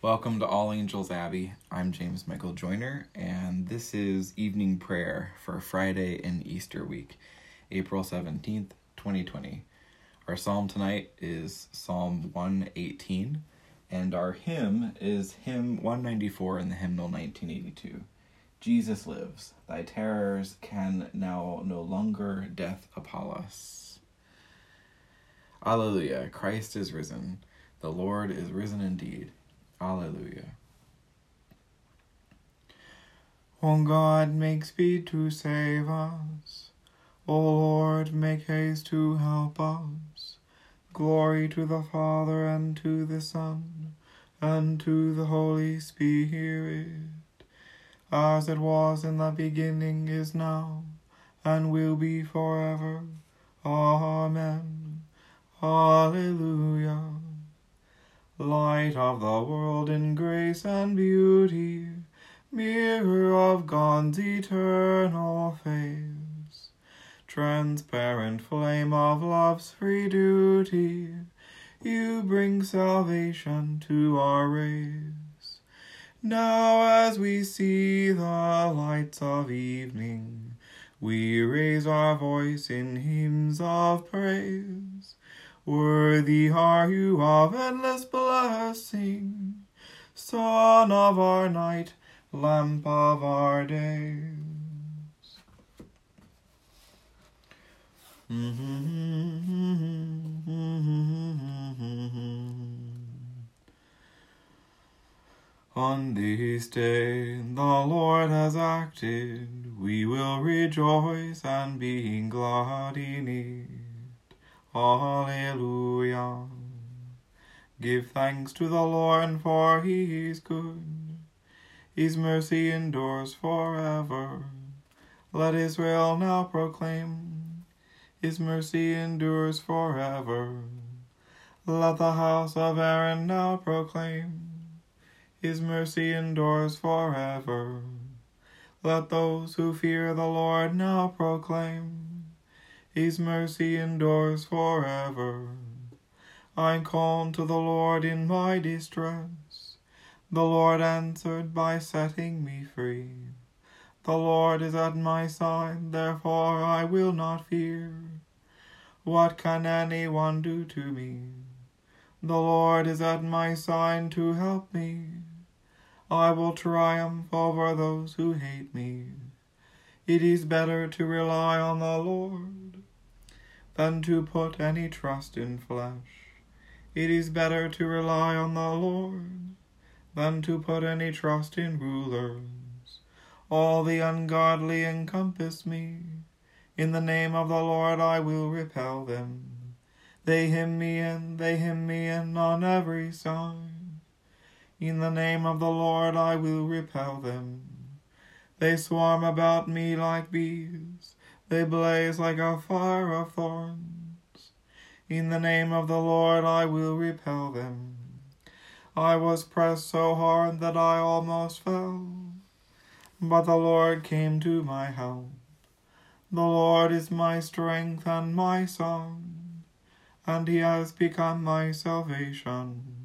Welcome to All Angels Abbey. I'm James Michael Joyner, and this is evening prayer for Friday in Easter week, April 17th, 2020. Our psalm tonight is Psalm 118, and our hymn is hymn 194 in the hymnal 1982. Jesus lives, thy terrors can now no longer death appall us. Alleluia, Christ is risen, the Lord is risen indeed. Alleluia. O God, make speed to save us. O Lord, make haste to help us. Glory to the Father, and to the Son, and to the Holy Spirit, as it was in the beginning, is now, and will be forever. Amen. Alleluia light of the world in grace and beauty, mirror of God's eternal face, transparent flame of love's free duty, you bring salvation to our race. Now, as we see the lights of evening, we raise our voice in hymns of praise. Worthy are you of endless blessing, Sun of our night, lamp of our days. On this day the Lord has acted, we will rejoice and be glad in it. Alleluia. Give thanks to the Lord, for he is good. His mercy endures forever. Let Israel now proclaim, His mercy endures forever. Let the house of Aaron now proclaim, His mercy endures forever. Let those who fear the Lord now proclaim, his mercy endures forever. I called to the Lord in my distress. The Lord answered by setting me free. The Lord is at my side, therefore I will not fear. What can anyone do to me? The Lord is at my side to help me. I will triumph over those who hate me. It is better to rely on the Lord than to put any trust in flesh. It is better to rely on the Lord than to put any trust in rulers. All the ungodly encompass me. In the name of the Lord I will repel them. They hem me in, they hem me in on every side. In the name of the Lord I will repel them. They swarm about me like bees. They blaze like a fire of thorns. In the name of the Lord I will repel them. I was pressed so hard that I almost fell, but the Lord came to my help. The Lord is my strength and my song, and he has become my salvation.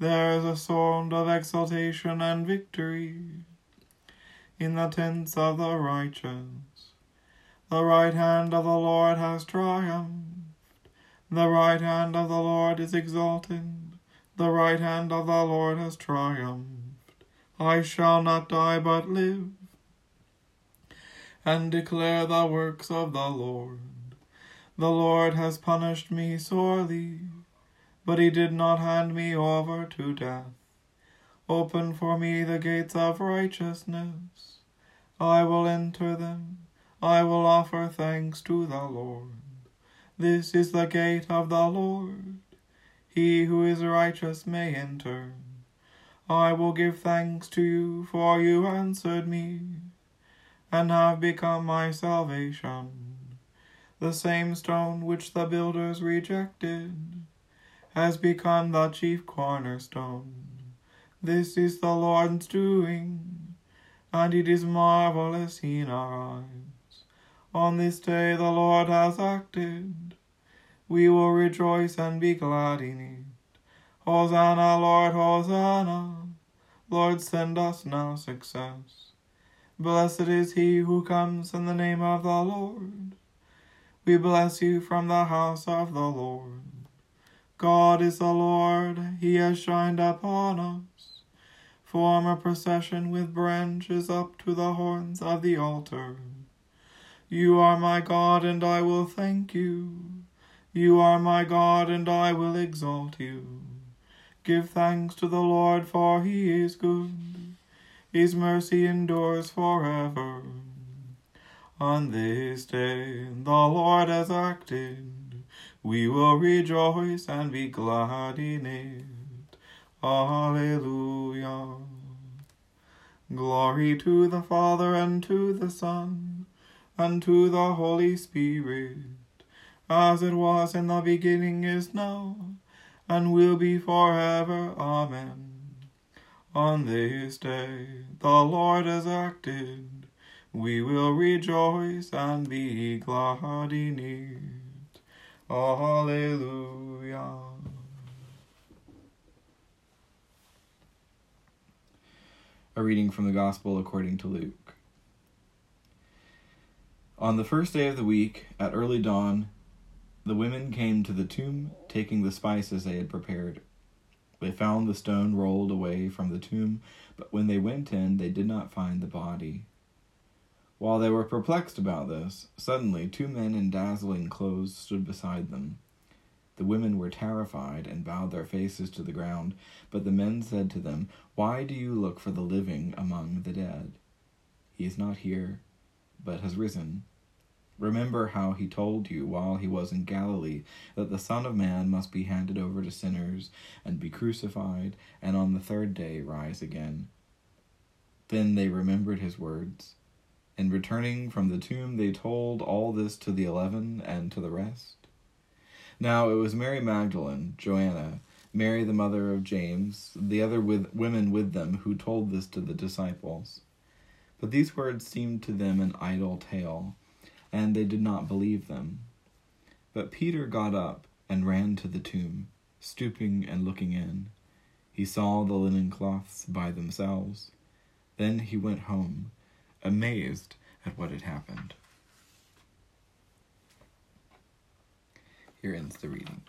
There is a sound of exultation and victory in the tents of the righteous. The right hand of the Lord has triumphed. The right hand of the Lord is exalted. The right hand of the Lord has triumphed. I shall not die but live and declare the works of the Lord. The Lord has punished me sorely, but he did not hand me over to death. Open for me the gates of righteousness. I will enter them. I will offer thanks to the Lord. This is the gate of the Lord. He who is righteous may enter. I will give thanks to you, for you answered me, and have become my salvation. The same stone which the builders rejected has become the chief cornerstone. This is the Lord's doing, and it is marvelous in our eyes. On this day the Lord has acted. We will rejoice and be glad in it. Hosanna, Lord, Hosanna. Lord, send us now success. Blessed is he who comes in the name of the Lord. We bless you from the house of the Lord. God is the Lord, he has shined upon us. Form a procession with branches up to the horns of the altar. You are my God, and I will thank you. You are my God, and I will exalt you. Give thanks to the Lord, for he is good. His mercy endures forever. On this day the Lord has acted. We will rejoice and be glad in it. Alleluia. Glory to the Father and to the Son and to the Holy Spirit, as it was in the beginning is now and will be forever. Amen. On this day the Lord has acted. We will rejoice and be glad in it. Alleluia. A reading from the Gospel according to Luke. On the first day of the week, at early dawn, the women came to the tomb, taking the spices they had prepared. They found the stone rolled away from the tomb, but when they went in, they did not find the body. While they were perplexed about this, suddenly two men in dazzling clothes stood beside them. The women were terrified and bowed their faces to the ground, but the men said to them, Why do you look for the living among the dead? He is not here, but has risen. Remember how he told you while he was in Galilee that the Son of Man must be handed over to sinners and be crucified, and on the third day rise again. Then they remembered his words, and returning from the tomb, they told all this to the eleven and to the rest. Now it was Mary Magdalene, Joanna, Mary the mother of James, the other with women with them who told this to the disciples. But these words seemed to them an idle tale and they did not believe them. But Peter got up and ran to the tomb, stooping and looking in. He saw the linen cloths by themselves. Then he went home, amazed at what had happened. Here ends the reading.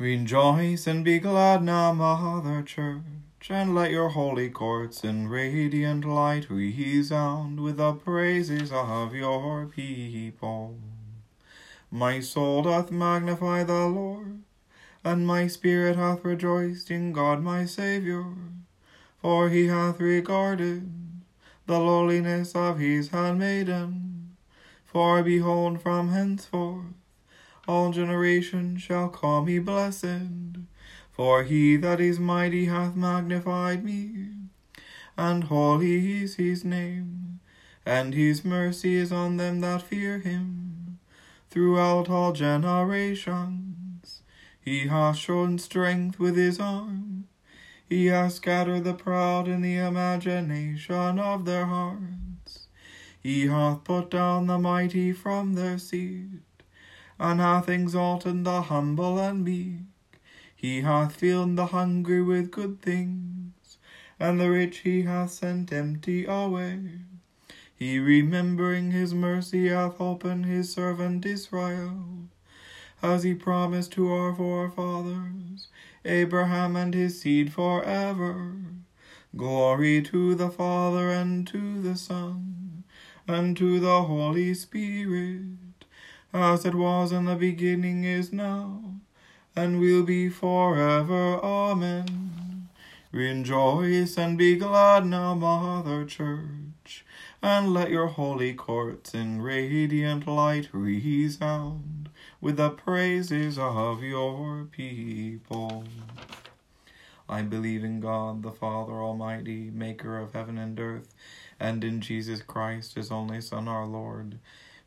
Rejoice and be glad now, Mother Church, and let your holy courts in radiant light resound with the praises of your people. My soul doth magnify the Lord, and my spirit hath rejoiced in God my Saviour, for he hath regarded the lowliness of his handmaiden. For behold, from henceforth all generations shall call me blessed. For he that is mighty hath magnified me, and holy is his name, and his mercy is on them that fear him. Throughout all generations he hath shown strength with his arm. He hath scattered the proud in the imagination of their hearts. He hath put down the mighty from their seat and hath exalted the humble and meek. He hath filled the hungry with good things, and the rich he hath sent empty away. He, remembering his mercy, hath opened his servant Israel, as he promised to our forefathers, Abraham and his seed for ever. Glory to the Father, and to the Son, and to the Holy Spirit as it was in the beginning, is now, and will be forever. Amen. Rejoice and be glad now, Mother Church, and let your holy courts in radiant light resound with the praises of your people. I believe in God, the Father Almighty, maker of heaven and earth, and in Jesus Christ, his only Son, our Lord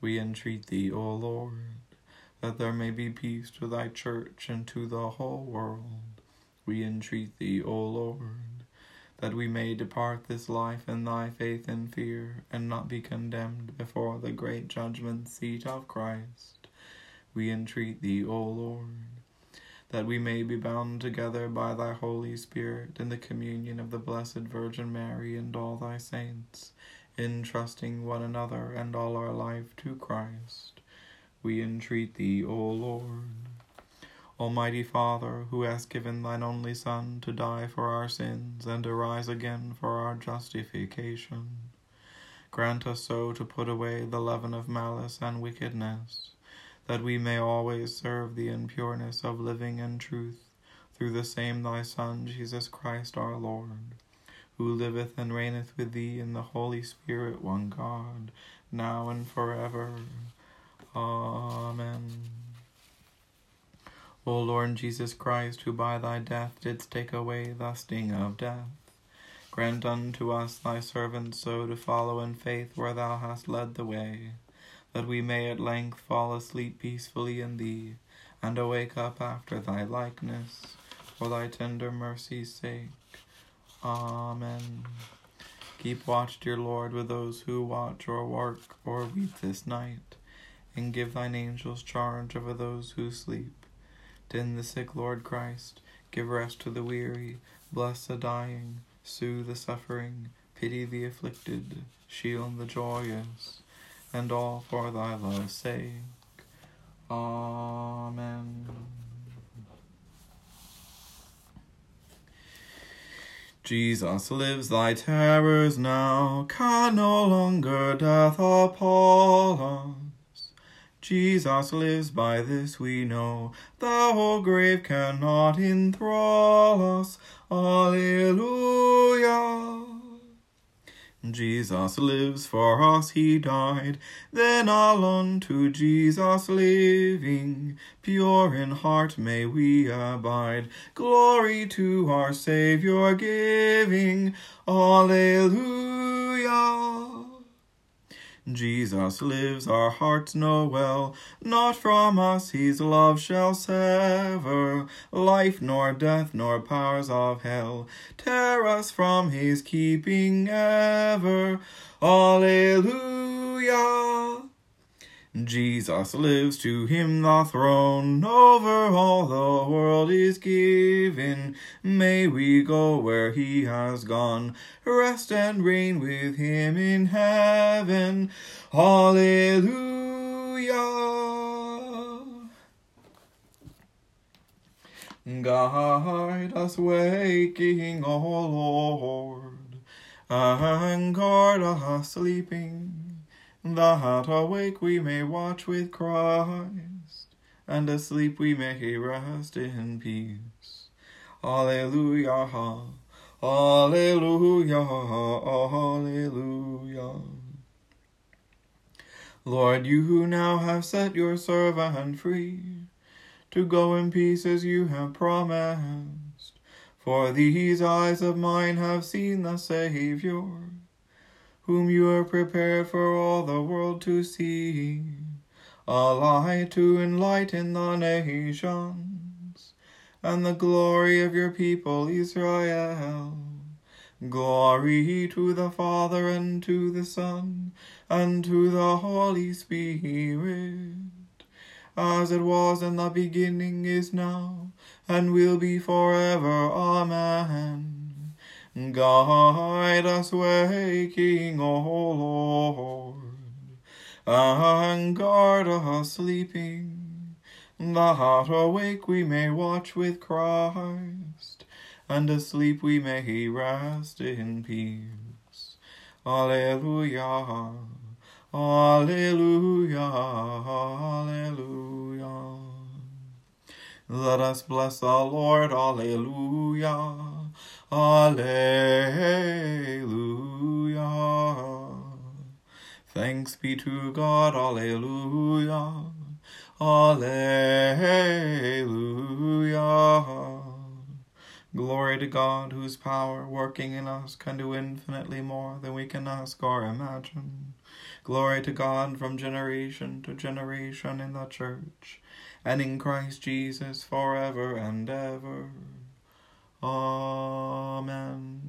We entreat thee, O Lord, that there may be peace to thy church and to the whole world. We entreat thee, O Lord, that we may depart this life in thy faith and fear, and not be condemned before the great judgment seat of Christ. We entreat thee, O Lord, that we may be bound together by thy Holy Spirit in the communion of the Blessed Virgin Mary and all thy saints, entrusting one another and all our life to Christ. We entreat thee, O Lord. Almighty Father, who hast given thine only Son to die for our sins and to rise again for our justification, grant us so to put away the leaven of malice and wickedness, that we may always serve thee in pureness of living and truth, through the same thy Son, Jesus Christ our Lord, who liveth and reigneth with thee in the Holy Spirit, one God, now and forever. Amen. O Lord Jesus Christ, who by thy death didst take away the sting of death, grant unto us, thy servants, so to follow in faith where thou hast led the way, that we may at length fall asleep peacefully in thee, and awake up after thy likeness, for thy tender mercy's sake. Amen. Keep watch, dear Lord, with those who watch or work or weep this night, and give thine angels charge over those who sleep Tend the sick, Lord Christ. Give rest to the weary. Bless the dying. Soothe the suffering. Pity the afflicted. Shield the joyous. And all for thy love's sake. Amen. Jesus lives, thy terrors now can no longer death appall us. Jesus lives, by this we know. The whole grave cannot enthrall us. Alleluia. Jesus lives, for us he died. Then all unto Jesus living, pure in heart may we abide. Glory to our Saviour giving. Alleluia. Jesus lives, our hearts know well, not from us his love shall sever, life nor death nor powers of hell tear us from his keeping ever. Alleluia. Jesus lives, to him the throne over all the world is given. May we go where he has gone, rest and reign with him in heaven. Hallelujah. Guide us waking, O Lord, and guard us sleeping that awake we may watch with Christ, and asleep we may rest in peace. Alleluia, Alleluia, Alleluia. Lord, you who now have set your servant free, to go in peace as you have promised, for these eyes of mine have seen the Saviour whom you have prepared for all the world to see. a light to enlighten the nations, and the glory of your people Israel. Glory to the Father and to the Son and to the Holy Spirit, as it was in the beginning, is now, and will be forever. Amen. Guide us waking, O Lord, and guard us sleeping, that awake we may watch with Christ and asleep we may rest in peace. Alleluia, Alleluia, Alleluia. Let us bless the Lord, Alleluia, Alleluia. Thanks be to God, Alleluia, Alleluia. Glory to God, whose power working in us can do infinitely more than we can ask or imagine. Glory to God from generation to generation in the church and in Christ Jesus forever and ever. Amen.